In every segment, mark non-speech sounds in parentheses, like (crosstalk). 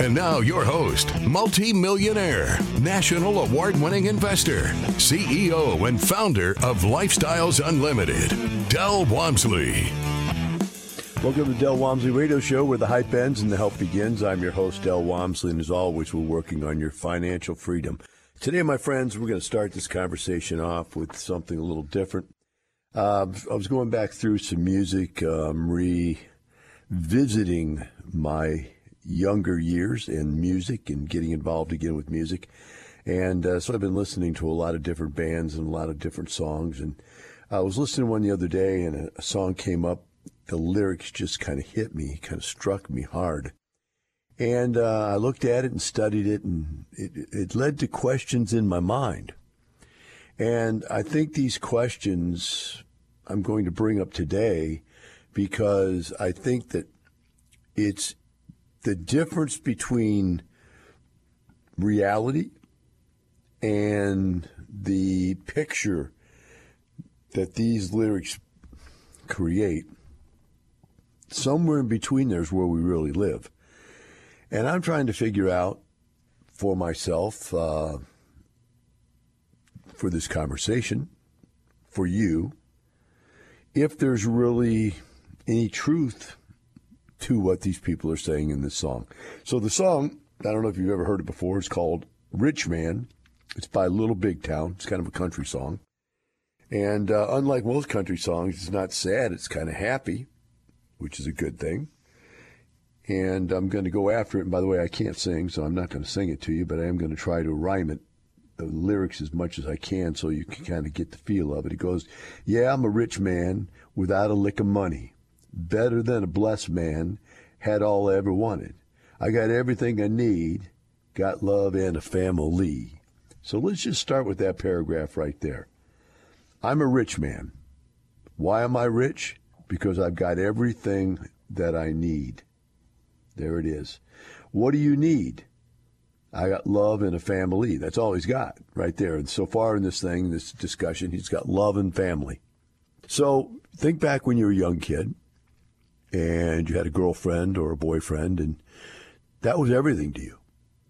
And now, your host, multi-millionaire, national award-winning investor, CEO and founder of Lifestyles Unlimited, Del Walmsley. Welcome to the Del Walmsley Radio Show, where the hype ends and the help begins. I'm your host, Del Walmsley, and as always, we're working on your financial freedom. Today, my friends, we're going to start this conversation off with something a little different. Uh, I was going back through some music, um, revisiting my younger years in music and getting involved again with music. And uh, so I've been listening to a lot of different bands and a lot of different songs. And I was listening to one the other day, and a, a song came up. The lyrics just kind of hit me, kind of struck me hard. And uh, I looked at it and studied it, and it, it led to questions in my mind. And I think these questions I'm going to bring up today because I think that it's the difference between reality and the picture that these lyrics create, somewhere in between there is where we really live. And I'm trying to figure out for myself, uh, for this conversation, for you, if there's really any truth to what these people are saying in this song. So the song, I don't know if you've ever heard it before, it's called Rich Man. It's by Little Big Town. It's kind of a country song. And uh, unlike most country songs, it's not sad, it's kind of happy, which is a good thing. And I'm going to go after it. And by the way, I can't sing, so I'm not going to sing it to you, but I am going to try to rhyme it, the lyrics as much as I can so you can kind of get the feel of it. It goes, Yeah, I'm a rich man without a lick of money better than a blessed man, had all I ever wanted. I got everything I need, got love and a family. So let's just start with that paragraph right there. I'm a rich man. Why am I rich? Because I've got everything that I need. There it is. What do you need? I got love and a family. That's all he's got right there. And so far in this thing, this discussion, he's got love and family. So think back when you were a young kid and you had a girlfriend or a boyfriend, and that was everything to you.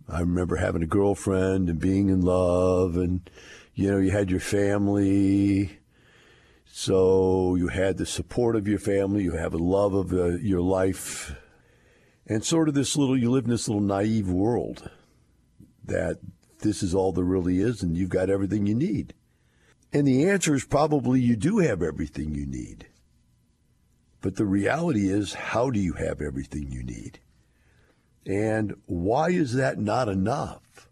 I remember having a girlfriend and being in love, and you know, you had your family. So you had the support of your family, you have a love of uh, your life, and sort of this little, you live in this little naive world that this is all there really is, and you've got everything you need. And the answer is probably you do have everything you need. But the reality is, how do you have everything you need? And why is that not enough?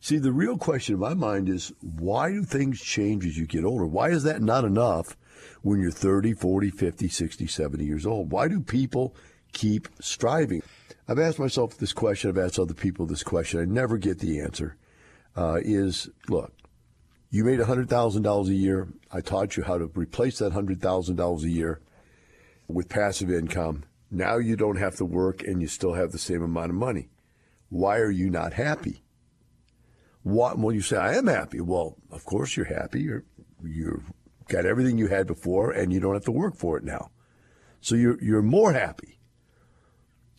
See, the real question in my mind is why do things change as you get older? Why is that not enough when you're 30, 40, 50, 60, 70 years old? Why do people keep striving? I've asked myself this question, I've asked other people this question, I never get the answer. Uh, is look, you made $100,000 a year. I taught you how to replace that $100,000 a year with passive income. Now you don't have to work and you still have the same amount of money. Why are you not happy? What, well, you say, I am happy. Well, of course you're happy. You're, you've got everything you had before and you don't have to work for it now. So you're, you're more happy.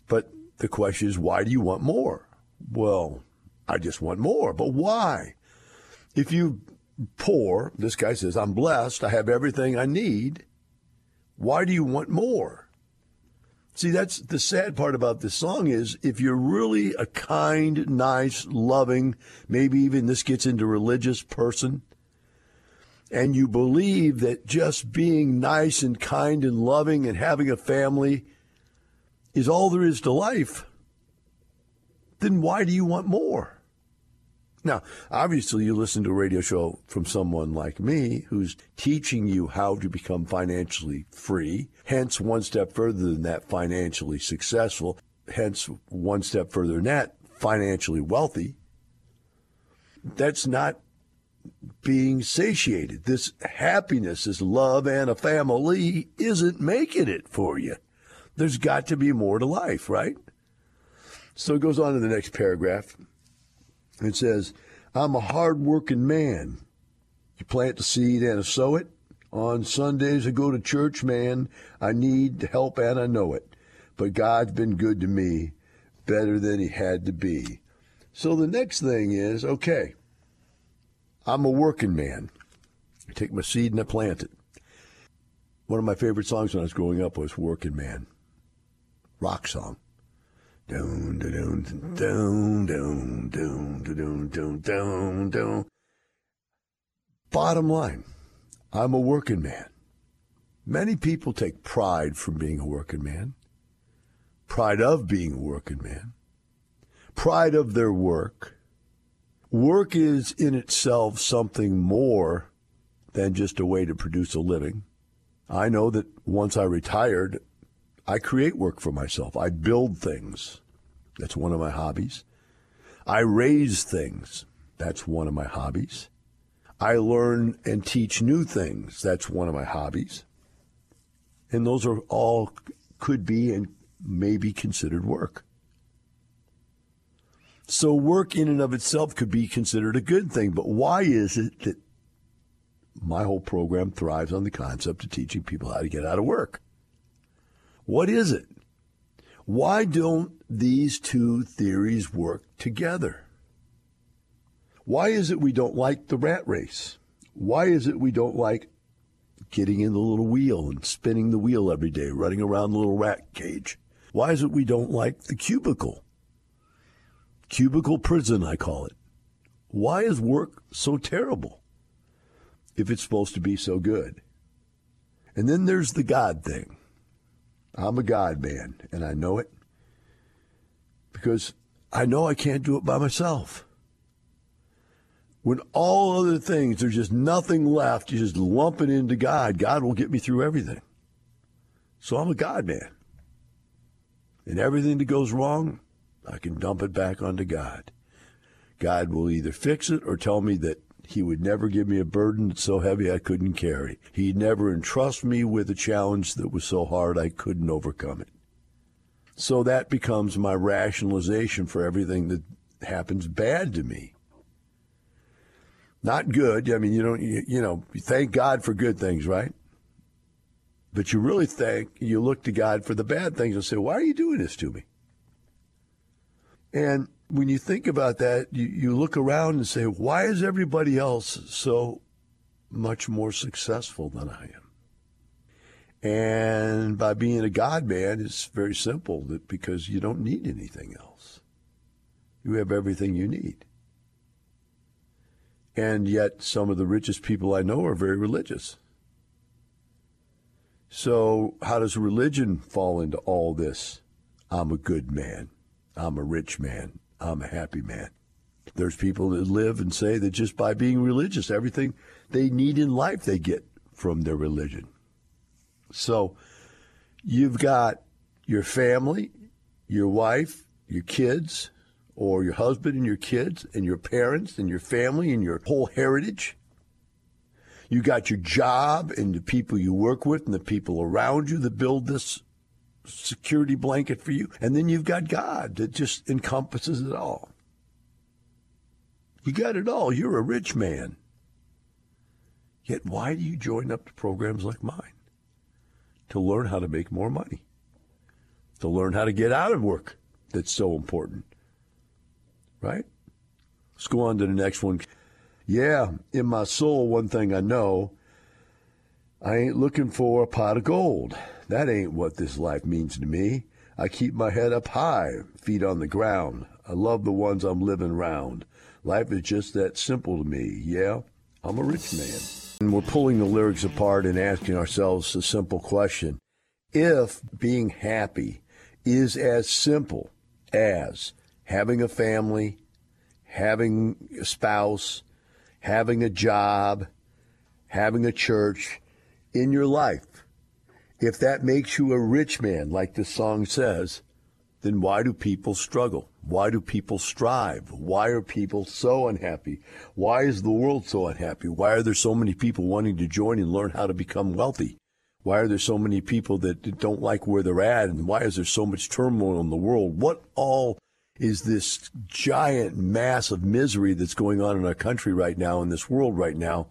But the question is, why do you want more? Well, I just want more. But why? If you poor, this guy says, I'm blessed, I have everything I need. Why do you want more? See, that's the sad part about this song is if you're really a kind, nice, loving, maybe even this gets into religious person, and you believe that just being nice and kind and loving and having a family is all there is to life, then why do you want more? Now, obviously, you listen to a radio show from someone like me who's teaching you how to become financially free, hence, one step further than that, financially successful, hence, one step further than that, financially wealthy. That's not being satiated. This happiness, this love and a family isn't making it for you. There's got to be more to life, right? So it goes on to the next paragraph. It says, I'm a hard-working man. You plant the seed and I sow it. On Sundays I go to church, man. I need help and I know it. But God's been good to me, better than he had to be. So the next thing is, okay, I'm a working man. I take my seed and I plant it. One of my favorite songs when I was growing up was Working Man. Rock song. Down, down, down, down, down, down, down, down, down. Bottom line, I'm a working man. Many people take pride from being a working man, pride of being a working man, pride of their work. Work is in itself something more than just a way to produce a living. I know that once I retired, I create work for myself. I build things. That's one of my hobbies. I raise things. That's one of my hobbies. I learn and teach new things. That's one of my hobbies. And those are all could be and may be considered work. So work in and of itself could be considered a good thing, but why is it that my whole program thrives on the concept of teaching people how to get out of work? What is it? Why don't these two theories work together? Why is it we don't like the rat race? Why is it we don't like getting in the little wheel and spinning the wheel every day, running around the little rat cage? Why is it we don't like the cubicle? Cubicle prison, I call it. Why is work so terrible if it's supposed to be so good? And then there's the God thing. I'm a God man, and I know it because I know I can't do it by myself. When all other things, there's just nothing left, you just lump it into God. God will get me through everything. So I'm a God man. And everything that goes wrong, I can dump it back onto God. God will either fix it or tell me that He would never give me a burden that's so heavy I couldn't carry. He'd never entrust me with a challenge that was so hard I couldn't overcome it. So that becomes my rationalization for everything that happens bad to me. Not good. I mean, you don't, you, you know, thank God for good things, right? But you really thank, you look to God for the bad things and say, why are you doing this to me? And when you think about that, you, you look around and say, why is everybody else so much more successful than I am? And by being a God man, it's very simple that because you don't need anything else. You have everything you need. And yet, some of the richest people I know are very religious. So, how does religion fall into all this? I'm a good man. I'm a rich man. I'm a happy man. There's people that live and say that just by being religious, everything they need in life they get from their religion. So, you've got your family, your wife, your kids, or your husband and your kids and your parents and your family and your whole heritage. You got your job and the people you work with and the people around you that build this security blanket for you. And then you've got God that just encompasses it all. You got it all. You're a rich man. Yet why do you join up to programs like mine? To learn how to make more money. To learn how to get out of work that's so important right? Let's go on to the next one. Yeah, in my soul, one thing I know I ain't looking for a pot of gold. That ain't what this life means to me. I keep my head up high, feet on the ground. I love the ones I'm living round. Life is just that simple to me. Yeah, I'm a rich man. And we're pulling the lyrics apart and asking ourselves a simple question. If being happy is as simple as having a family, having a spouse, having a job, having a church in your life, if that makes you a rich man, like the song says, then why do people struggle? Why do people strive? Why are people so unhappy? Why is the world so unhappy? Why are there so many people wanting to join and learn how to become wealthy? Why are there so many people that don't like where they're at? And why is there so much turmoil in the world? What all is this giant mass of misery that's going on in our country right now, in this world right now,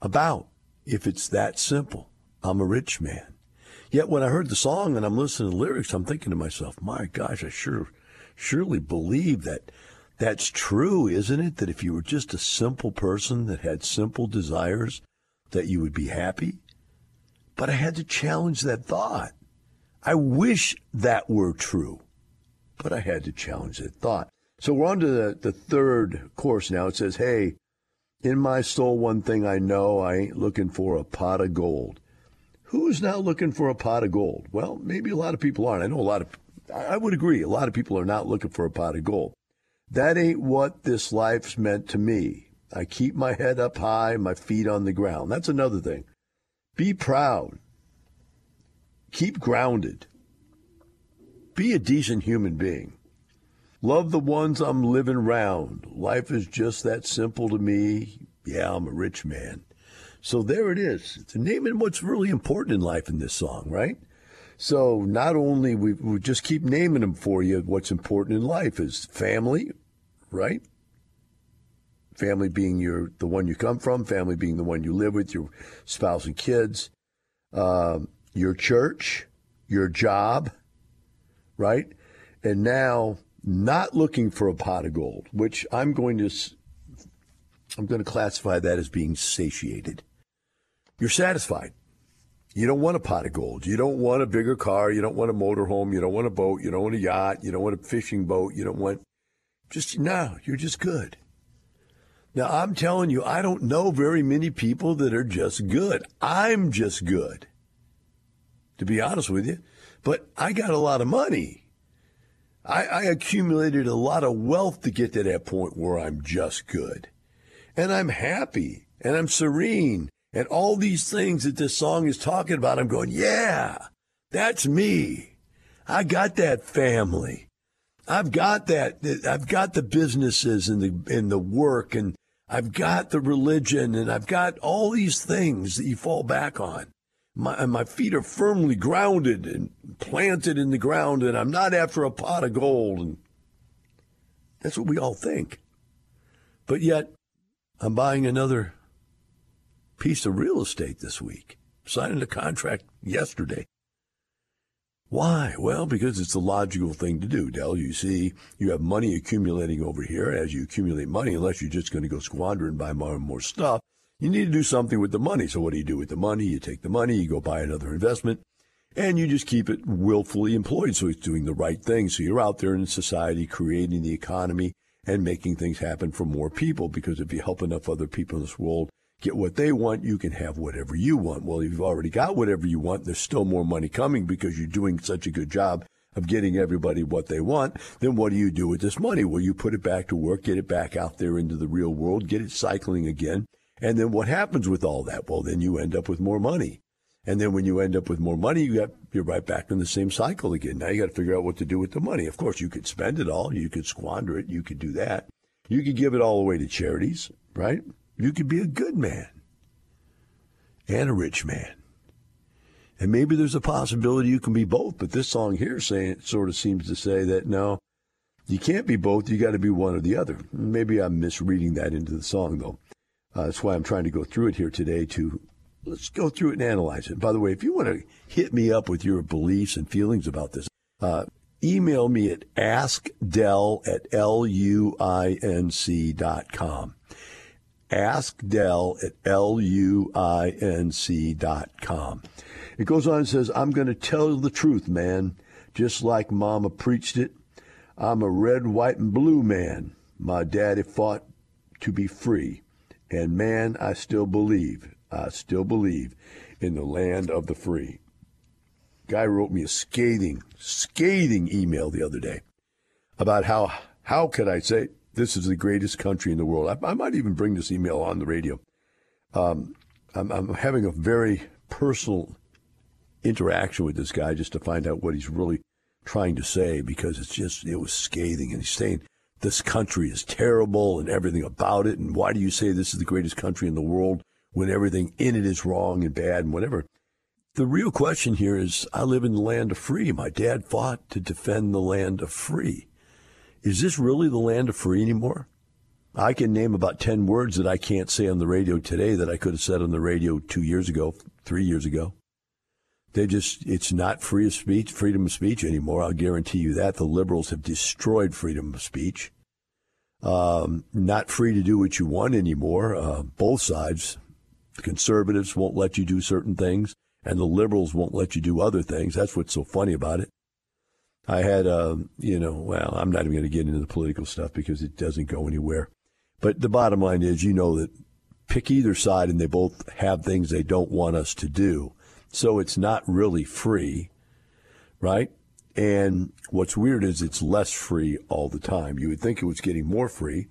about? If it's that simple, I'm a rich man. Yet when I heard the song and I'm listening to the lyrics, I'm thinking to myself, my gosh, I sure surely believe that that's true, isn't it? That if you were just a simple person that had simple desires, that you would be happy. But I had to challenge that thought. I wish that were true, but I had to challenge that thought. So we're on to the, the third course now. It says, Hey, in my soul, one thing I know, I ain't looking for a pot of gold. Who's now looking for a pot of gold? Well, maybe a lot of people aren't. I know a lot of, I would agree, a lot of people are not looking for a pot of gold. That ain't what this life's meant to me. I keep my head up high, my feet on the ground. That's another thing. Be proud. Keep grounded. Be a decent human being. Love the ones I'm living round. Life is just that simple to me. Yeah, I'm a rich man. So there it is. It's naming what's really important in life in this song, right? So not only we, we just keep naming them for you, what's important in life is family, right? Family being your the one you come from, family being the one you live with, your spouse and kids, uh, your church, your job, right? And now not looking for a pot of gold, which I'm going to I'm going to classify that as being satiated you're satisfied. You don't want a pot of gold. You don't want a bigger car. You don't want a motorhome. You don't want a boat. You don't want a yacht. You don't want a fishing boat. You don't want just, no, you're just good. Now, I'm telling you, I don't know very many people that are just good. I'm just good, to be honest with you. But I got a lot of money. I, I accumulated a lot of wealth to get to that point where I'm just good. And I'm happy and I'm serene and all these things that this song is talking about, I'm going, yeah, that's me. I got that family. I've got that. I've got the businesses and the and the work, and I've got the religion, and I've got all these things that you fall back on. My my feet are firmly grounded and planted in the ground, and I'm not after a pot of gold. And that's what we all think. But yet, I'm buying another piece of real estate this week, signing a contract yesterday. Why? Well, because it's the logical thing to do, Del. You see, you have money accumulating over here. As you accumulate money, unless you're just going to go squander and buy more and more stuff, you need to do something with the money. So what do you do with the money? You take the money, you go buy another investment, and you just keep it willfully employed. So it's doing the right thing. So you're out there in society creating the economy and making things happen for more people. Because if you help enough other people in this world get what they want, you can have whatever you want. Well, you've already got whatever you want. There's still more money coming because you're doing such a good job of getting everybody what they want. Then what do you do with this money? Well, you put it back to work, get it back out there into the real world, get it cycling again. And then what happens with all that? Well, then you end up with more money. And then when you end up with more money, you got you're right back in the same cycle again. Now you got to figure out what to do with the money. Of course, you could spend it all, you could squander it, you could do that. You could give it all away to charities, right? You could be a good man and a rich man. And maybe there's a possibility you can be both, but this song here saying sort of seems to say that no, you can't be both. You got to be one or the other. Maybe I'm misreading that into the song though. Uh, that's why I'm trying to go through it here today to let's go through it and analyze it. By the way, if you want to hit me up with your beliefs and feelings about this, uh, email me at askdel at luinc dot com askdel at L-U-I-N-C dot com. It goes on and says, I'm going to tell the truth, man, just like Mama preached it. I'm a red, white, and blue man. My daddy fought to be free. And man, I still believe, I still believe in the land of the free. Guy wrote me a scathing, scathing email the other day about how, how could I say, this is the greatest country in the world. I, I might even bring this email on the radio. Um, I'm, I'm having a very personal interaction with this guy just to find out what he's really trying to say because it's just, it was scathing. And he's saying, this country is terrible and everything about it. And why do you say this is the greatest country in the world when everything in it is wrong and bad and whatever? The real question here is I live in the land of free. My dad fought to defend the land of free. Is this really the land of free anymore? I can name about 10 words that I can't say on the radio today that I could have said on the radio two years ago, three years ago. They just, it's not free of speech, freedom of speech anymore. I'll guarantee you that. The liberals have destroyed freedom of speech. Um, not free to do what you want anymore. Uh, both sides. The conservatives won't let you do certain things, and the liberals won't let you do other things. That's what's so funny about it. I had, uh, you know, well, I'm not even going to get into the political stuff because it doesn't go anywhere. But the bottom line is, you know that pick either side and they both have things they don't want us to do. So it's not really free, right? And what's weird is it's less free all the time. You would think it was getting more free.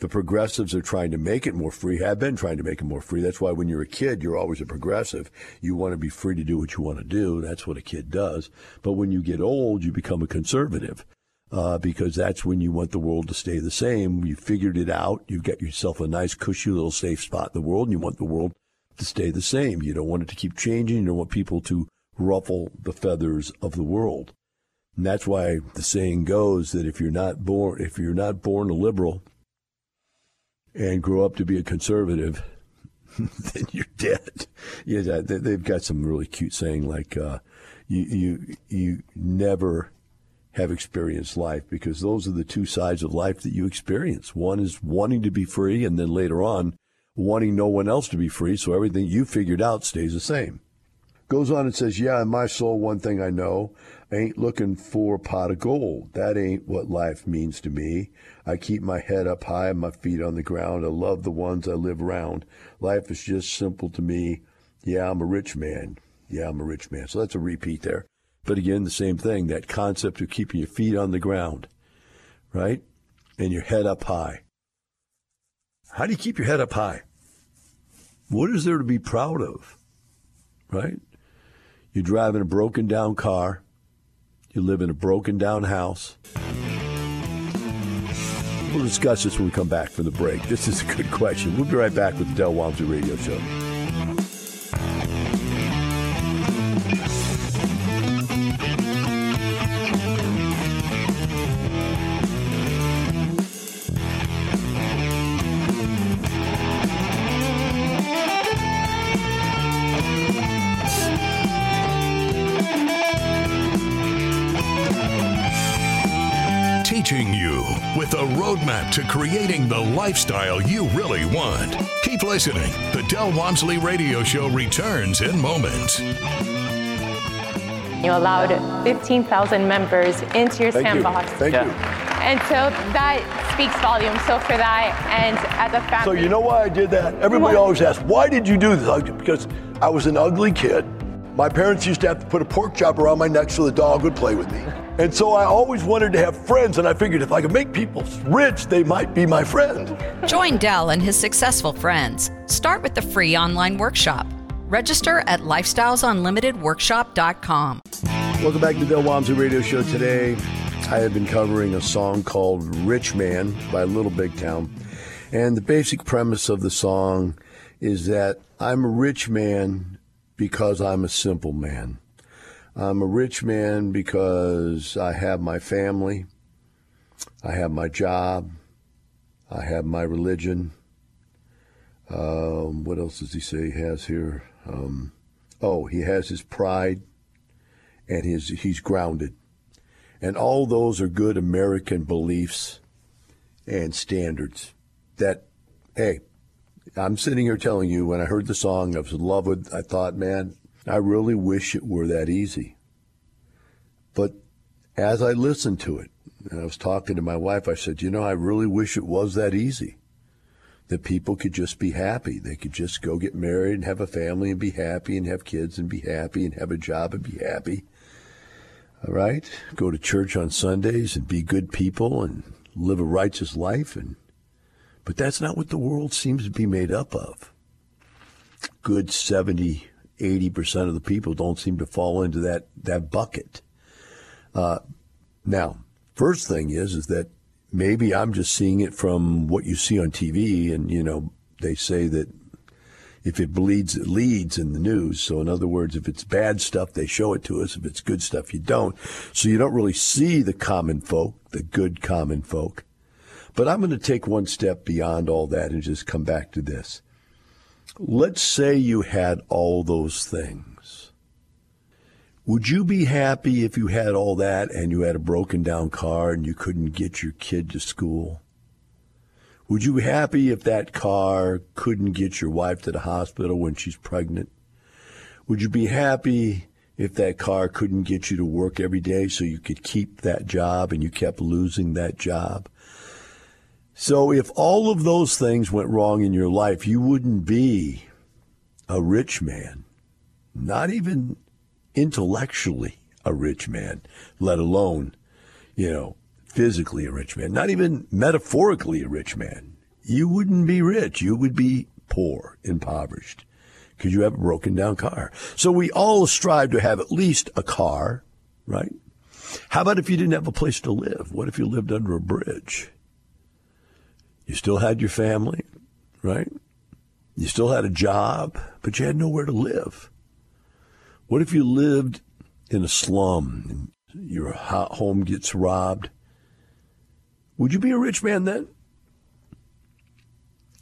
The progressives are trying to make it more free, have been trying to make it more free. That's why when you're a kid, you're always a progressive. You want to be free to do what you want to do. That's what a kid does. But when you get old, you become a conservative uh, because that's when you want the world to stay the same. You figured it out. You've got yourself a nice, cushy little safe spot in the world, and you want the world to stay the same. You don't want it to keep changing. You don't want people to ruffle the feathers of the world. And that's why the saying goes that if you're not born, if you're not born a liberal and grow up to be a conservative, (laughs) then you're dead. Yeah, they've got some really cute saying like, uh, you, you, you never have experienced life because those are the two sides of life that you experience. One is wanting to be free, and then later on, wanting no one else to be free, so everything you figured out stays the same. Goes on and says, Yeah, in my soul, one thing I know Ain't looking for a pot of gold. That ain't what life means to me. I keep my head up high and my feet on the ground. I love the ones I live around. Life is just simple to me. Yeah, I'm a rich man. Yeah, I'm a rich man. So that's a repeat there. But again, the same thing that concept of keeping your feet on the ground, right? And your head up high. How do you keep your head up high? What is there to be proud of, right? You're driving a broken down car, you live in a broken down house. We'll discuss this when we come back from the break. This is a good question. We'll be right back with the Del Walmsley Radio Show. To creating the lifestyle you really want. Keep listening. The Del Walmsley Radio Show returns in moments. You allowed 15,000 members into your Thank sandbox. You. Thank yeah. you. And so that speaks volumes. So for that, and as a family. So you know why I did that? Everybody always asks, why did you do this? Because I was an ugly kid. My parents used to have to put a pork chop around my neck so the dog would play with me. And so I always wanted to have friends, and I figured if I could make people rich, they might be my friend. Join Del and his successful friends. Start with the free online workshop. Register at lifestylesunlimitedworkshop.com. Welcome back to the Del Walmsley Radio Show today. I have been covering a song called Rich Man by Little Big Town. And the basic premise of the song is that I'm a rich man because I'm a simple man. I'm a rich man because I have my family, I have my job, I have my religion. Um, what else does he say he has here? Um, oh, he has his pride and his he's grounded. And all those are good American beliefs and standards that, hey, I'm sitting here telling you when I heard the song, I was in love with, I thought, man, I really wish it were that easy. But as I listened to it, and I was talking to my wife, I said, you know, I really wish it was that easy. That people could just be happy. They could just go get married and have a family and be happy and have kids and be happy and have a job and be happy. All right? Go to church on Sundays and be good people and live a righteous life and but that's not what the world seems to be made up of. Good 70, 80% of the people don't seem to fall into that, that bucket. Uh, now, first thing is is that maybe I'm just seeing it from what you see on TV, and you know they say that if it bleeds, it leads in the news. So, in other words, if it's bad stuff, they show it to us. If it's good stuff, you don't. So, you don't really see the common folk, the good common folk. But I'm going to take one step beyond all that and just come back to this. Let's say you had all those things. Would you be happy if you had all that and you had a broken down car and you couldn't get your kid to school? Would you be happy if that car couldn't get your wife to the hospital when she's pregnant? Would you be happy if that car couldn't get you to work every day so you could keep that job and you kept losing that job? So if all of those things went wrong in your life, you wouldn't be a rich man, not even intellectually a rich man, let alone, you know, physically a rich man, not even metaphorically a rich man. You wouldn't be rich. You would be poor, impoverished, because you have a broken down car. So we all strive to have at least a car, right? How about if you didn't have a place to live? What if you lived under a bridge? You still had your family, right? You still had a job, but you had nowhere to live. What if you lived in a slum and your home gets robbed? Would you be a rich man then?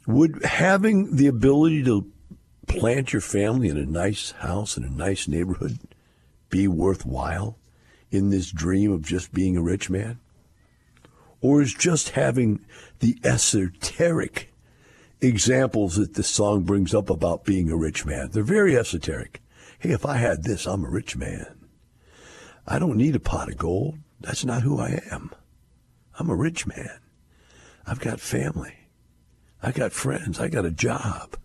Would having the ability to plant your family in a nice house in a nice neighborhood be worthwhile in this dream of just being a rich man? Or is just having the esoteric examples that this song brings up about being a rich man? They're very esoteric. Hey, if I had this, I'm a rich man. I don't need a pot of gold. That's not who I am. I'm a rich man. I've got family. I got friends. I got a job.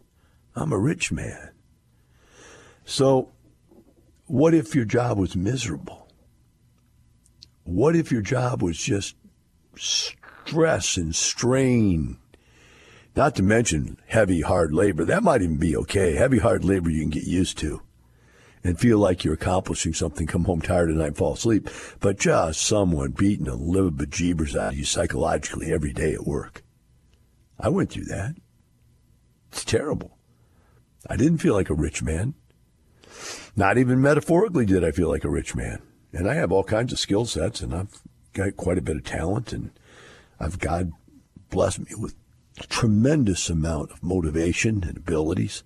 I'm a rich man. So, what if your job was miserable? What if your job was just stress and strain? Not to mention heavy, hard labor. That might even be okay. Heavy, hard labor you can get used to and feel like you're accomplishing something, come home tired at night, fall asleep. But just someone beating the living bejeebers out of you psychologically every day at work. I went through that. It's terrible. I didn't feel like a rich man. Not even metaphorically did I feel like a rich man. And I have all kinds of skill sets and I've got quite a bit of talent and I've God blessed me with a tremendous amount of motivation and abilities.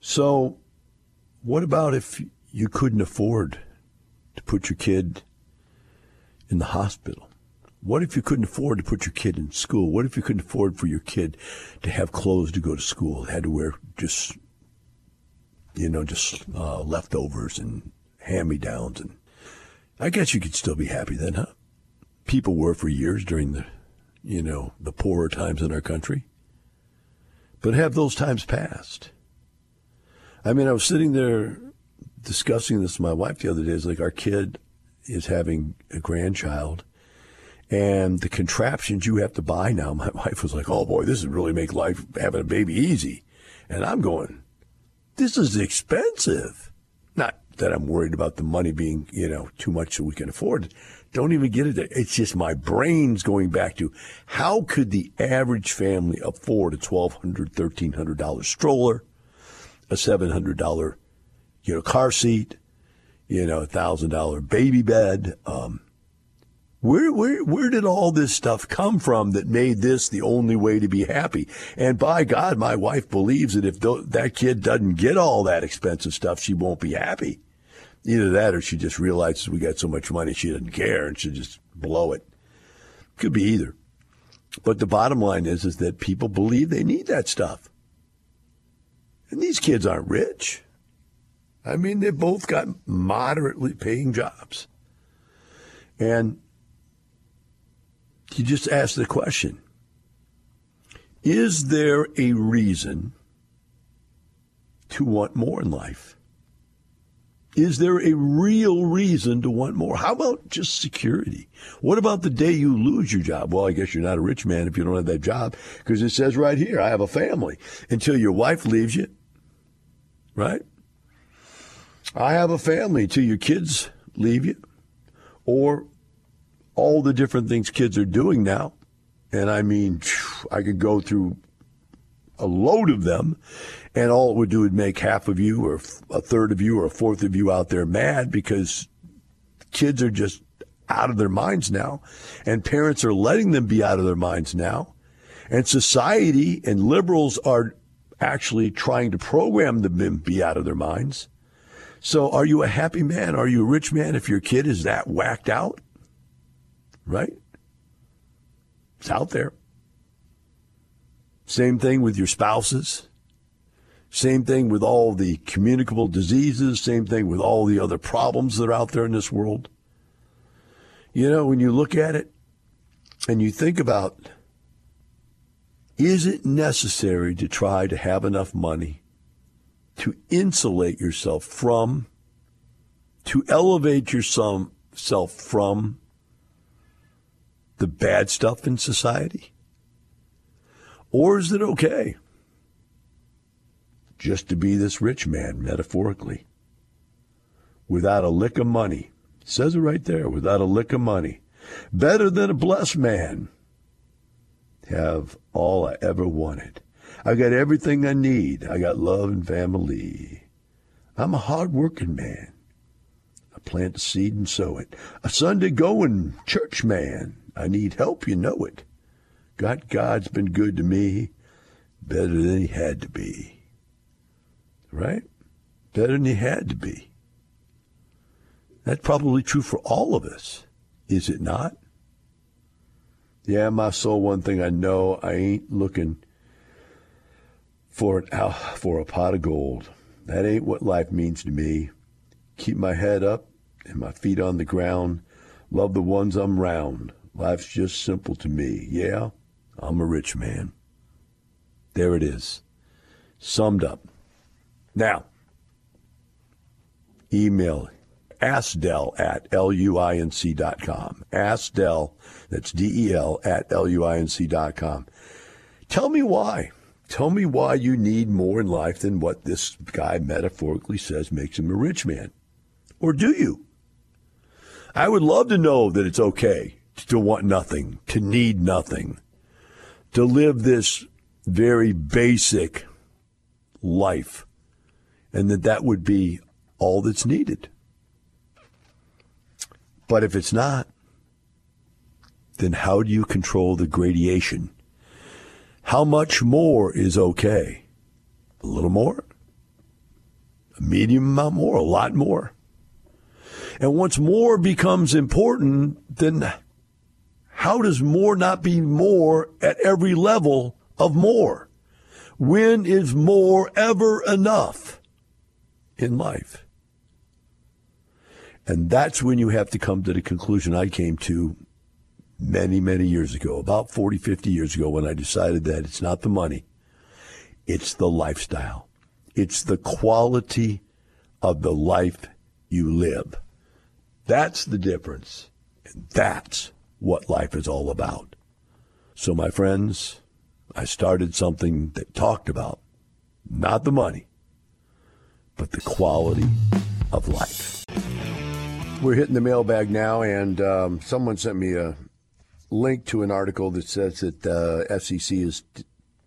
So what about if you couldn't afford to put your kid in the hospital? What if you couldn't afford to put your kid in school? What if you couldn't afford for your kid to have clothes to go to school? Had to wear just, you know, just uh, leftovers and hand me downs. And I guess you could still be happy then, huh? People were for years during the, you know, the poorer times in our country. But have those times passed? I mean, I was sitting there discussing this with my wife the other day. It's like our kid is having a grandchild and the contraptions you have to buy now. (laughs) My wife was like, oh boy, this would really make life having a baby easy. And I'm going, this is expensive. Not that I'm worried about the money being, you know, too much so we can afford. Don't even get it. It's just my brain's going back to how could the average family afford a $1,200, $1,300 stroller? a seven hundred dollar, you know, car seat, you know, a thousand dollar baby bed. Um, where, where, where did all this stuff come from that made this the only way to be happy? And by God, my wife believes that if th- that kid doesn't get all that expensive stuff, she won't be happy. Either that or she just realizes we got so much money she doesn't care and she just blow it. Could be either. But the bottom line is, is that people believe they need that stuff. And these kids aren't rich. I mean, they both got moderately paying jobs. And you just ask the question Is there a reason to want more in life? Is there a real reason to want more? How about just security? What about the day you lose your job? Well, I guess you're not a rich man if you don't have that job because it says right here, I have a family. Until your wife leaves you, right? I have a family till your kids leave you. or all the different things kids are doing now. And I mean, I could go through a load of them, and all it would do would make half of you, or a third of you, or a fourth of you out there mad because kids are just out of their minds now, and parents are letting them be out of their minds now, and society and liberals are actually trying to program them to be out of their minds. So, are you a happy man? Are you a rich man if your kid is that whacked out? Right? It's out there. Same thing with your spouses. Same thing with all the communicable diseases. Same thing with all the other problems that are out there in this world. You know, when you look at it and you think about is it necessary to try to have enough money to insulate yourself from, to elevate yourself from the bad stuff in society? Or is it okay just to be this rich man, metaphorically, without a lick of money? It says it right there, without a lick of money. Better than a blessed man. Have all I ever wanted. I got everything I need. I got love and family. I'm a hard-working man. I plant a seed and sow it. A Sunday going church man. I need help, you know it. God, God's been good to me, better than he had to be. Right? Better than he had to be. That's probably true for all of us, is it not? Yeah, my soul, one thing I know, I ain't looking for an for a pot of gold. That ain't what life means to me. Keep my head up and my feet on the ground. Love the ones I'm round. Life's just simple to me. Yeah, I'm a rich man. There it is. Summed up. Now, email askdel at luinc.com. Askdel, that's D-E-L, at luinc.com. Tell me why. Tell me why you need more in life than what this guy metaphorically says makes him a rich man. Or do you? I would love to know that it's okay to want nothing, to need nothing, to live this very basic life, and that that would be all that's needed. But if it's not, then how do you control the gradation? How much more is okay? A little more? A medium amount more? A lot more? And once more becomes important, then how does more not be more at every level of more? When is more ever enough in life? And that's when you have to come to the conclusion I came to many, many years ago, about 40, 50 years ago, when I decided that it's not the money, it's the lifestyle. It's the quality of the life you live. That's the difference. And that's what life is all about. So, my friends, I started something that talked about not the money, but the quality of life. We're hitting the mailbag now, and um, someone sent me a link to an article that says that the uh, SEC is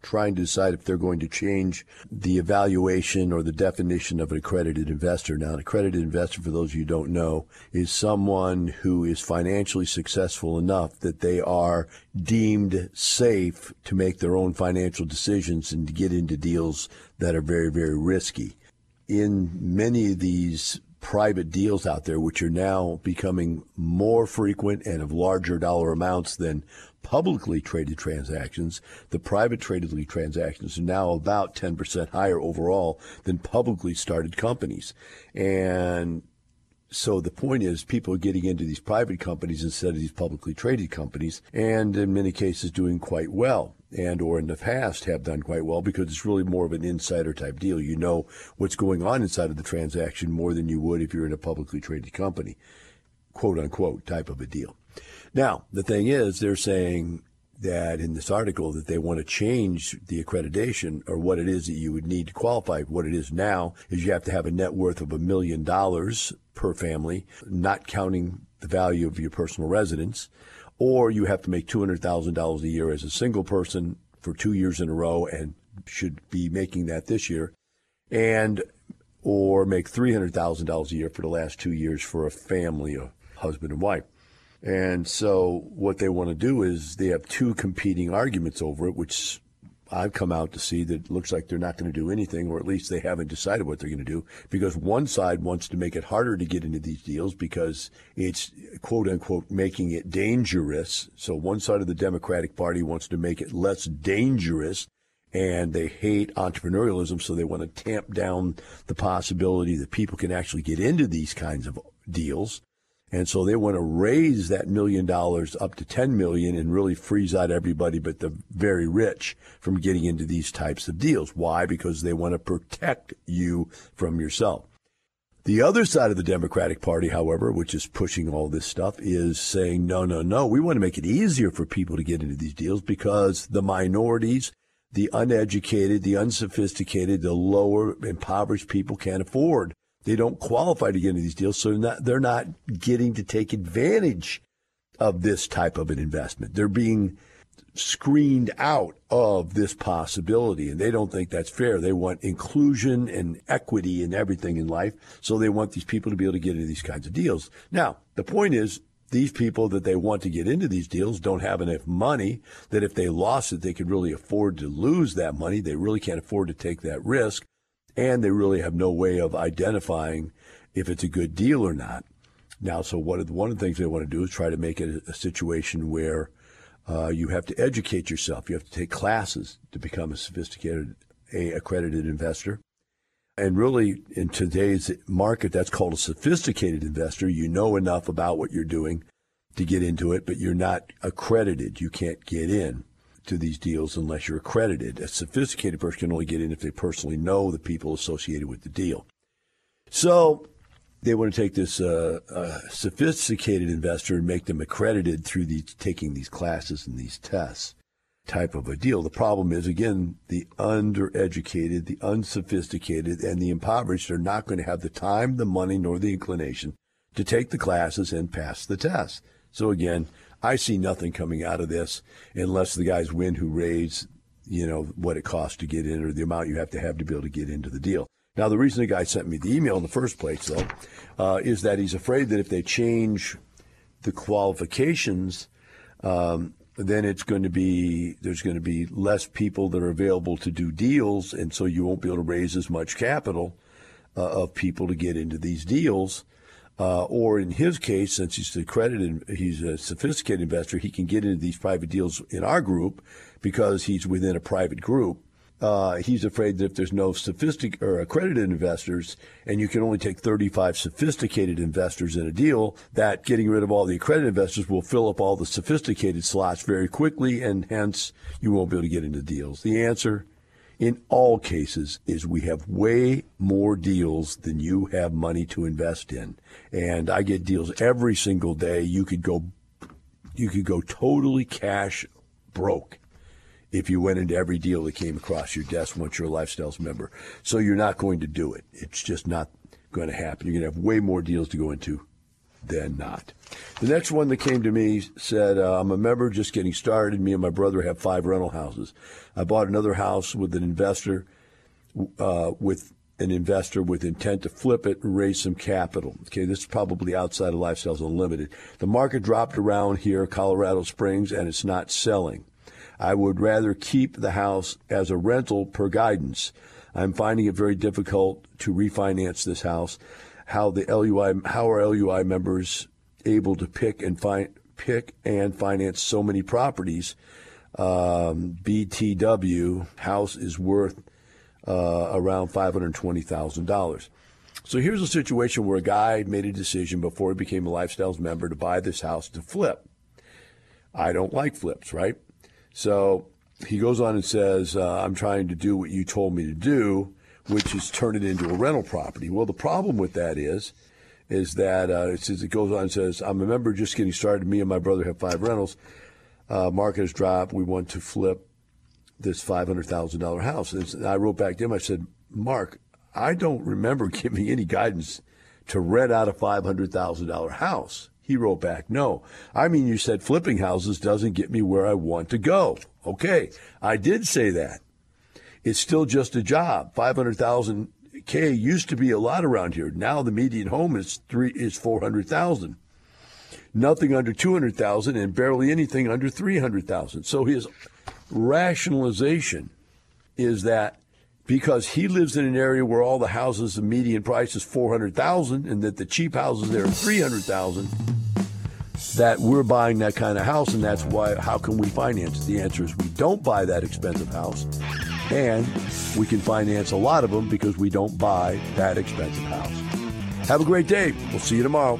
trying to decide if they're going to change the evaluation or the definition of an accredited investor. Now, an accredited investor, for those of you who don't know, is someone who is financially successful enough that they are deemed safe to make their own financial decisions and to get into deals that are very, very risky. In many of these private deals out there, which are now becoming more frequent and of larger dollar amounts than publicly traded transactions, the private traded transactions are now about 10% higher overall than publicly started companies. And so the point is people are getting into these private companies instead of these publicly traded companies and in many cases doing quite well and or in the past have done quite well because it's really more of an insider type deal. You know what's going on inside of the transaction more than you would if you're in a publicly traded company, quote unquote type of a deal. Now, the thing is, they're saying that in this article that they want to change the accreditation or what it is that you would need to qualify. What it is now is you have to have a net worth of a million dollars per family, not counting the value of your personal residence, or you have to make $200,000 a year as a single person for two years in a row and should be making that this year, and or make $300,000 a year for the last two years for a family, a husband and wife. And so what they want to do is they have two competing arguments over it, which I've come out to see that looks like they're not going to do anything, or at least they haven't decided what they're going to do, because one side wants to make it harder to get into these deals because it's quote unquote making it dangerous. So one side of the Democratic Party wants to make it less dangerous and they hate entrepreneurialism, so they want to tamp down the possibility that people can actually get into these kinds of deals. And so they want to raise that million dollars up to 10 million and really freeze out everybody but the very rich from getting into these types of deals. Why? Because they want to protect you from yourself. The other side of the Democratic Party, however, which is pushing all this stuff, is saying, no, no, no, we want to make it easier for people to get into these deals because the minorities, the uneducated, the unsophisticated, the lower impoverished people can't afford they don't qualify to get into these deals, so they're not, they're not getting to take advantage of this type of an investment. They're being screened out of this possibility, and they don't think that's fair. They want inclusion and equity in everything in life, so they want these people to be able to get into these kinds of deals. Now, the point is, these people that they want to get into these deals don't have enough money that if they lost it, they could really afford to lose that money. They really can't afford to take that risk and they really have no way of identifying if it's a good deal or not. Now, so what, one of the things they want to do is try to make it a, situation where uh, you have to educate yourself. You have to take classes to become a sophisticated, a accredited investor. And really, in today's market, that's called a sophisticated investor. You know enough about what you're doing to get into it, but you're not accredited. You can't get in to these deals unless you're accredited. A sophisticated person can only get in if they personally know the people associated with the deal. So they want to take this uh, uh, sophisticated investor and make them accredited through these taking these classes and these tests type of a deal. The problem is again the undereducated, the unsophisticated, and the impoverished are not going to have the time, the money, nor the inclination to take the classes and pass the test. So again, I see nothing coming out of this unless the guys win who raise, you know, what it costs to get in or the amount you have to have to be able to get into the deal. Now, the reason the guy sent me the email in the first place, though, uh, is that he's afraid that if they change the qualifications, um, then it's going to be there's going to be less people that are available to do deals, and so you won't be able to raise as much capital uh, of people to get into these deals. Uh, or in his case, since he's accredited, he's a sophisticated investor, he can get into these private deals in our group because he's within a private group. Uh, he's afraid that if there's no sophisticated or accredited investors, and you can only take 35 sophisticated investors in a deal, that getting rid of all the accredited investors will fill up all the sophisticated slots very quickly, and hence you won't be able to get into deals. The answer in all cases is we have way more deals than you have money to invest in. And I get deals every single day. You could go you could go totally cash broke if you went into every deal that came across your desk once you're a lifestyles member. So you're not going to do it. It's just not going to happen. You're going to have way more deals to go into than not. The next one that came to me said, uh, I'm a member just getting started. Me and my brother have five rental houses. I bought another house with an investor, uh, with an investor with intent to flip it and raise some capital. Okay, this is probably outside of Lifestyles Unlimited. The market dropped around here, Colorado Springs, and it's not selling. I would rather keep the house as a rental per guidance. I'm finding it very difficult to refinance this house how the LUI how are LUI members able to pick and find pick and finance so many properties. Um, BTW house is worth uh, around five hundred twenty thousand dollars. So here's a situation where a guy made a decision before he became a Lifestyles member to buy this house to flip. I don't like flips, right? So he goes on and says, uh, "I'm trying to do what you told me to do." Which is turn it into a rental property. Well, the problem with that is, is that uh, it says it goes on and says, I'm a member just getting started. Me and my brother have five rentals. Uh, market has dropped. We want to flip this five hundred thousand dollar house. And I wrote back to him. I said, Mark, I don't remember (laughs) giving any guidance to rent out a five hundred thousand dollar house. He wrote back, No, I mean, you said flipping houses doesn't get me where I want to go. Okay, I did say that. It's still just a job. 500,000 K used to be a lot around here. Now the median home is three is 400,000. Nothing under 200,000 and barely anything under 300,000. So his rationalization is that because he lives in an area where all the houses, the median price is 400,000 and that the cheap houses there are 300,000, that we're buying that kind of house and that's why how can we finance it? The answer is we don't buy that expensive house and we can finance a lot of them because we don't buy that expensive house. Have a great day. We'll see you tomorrow.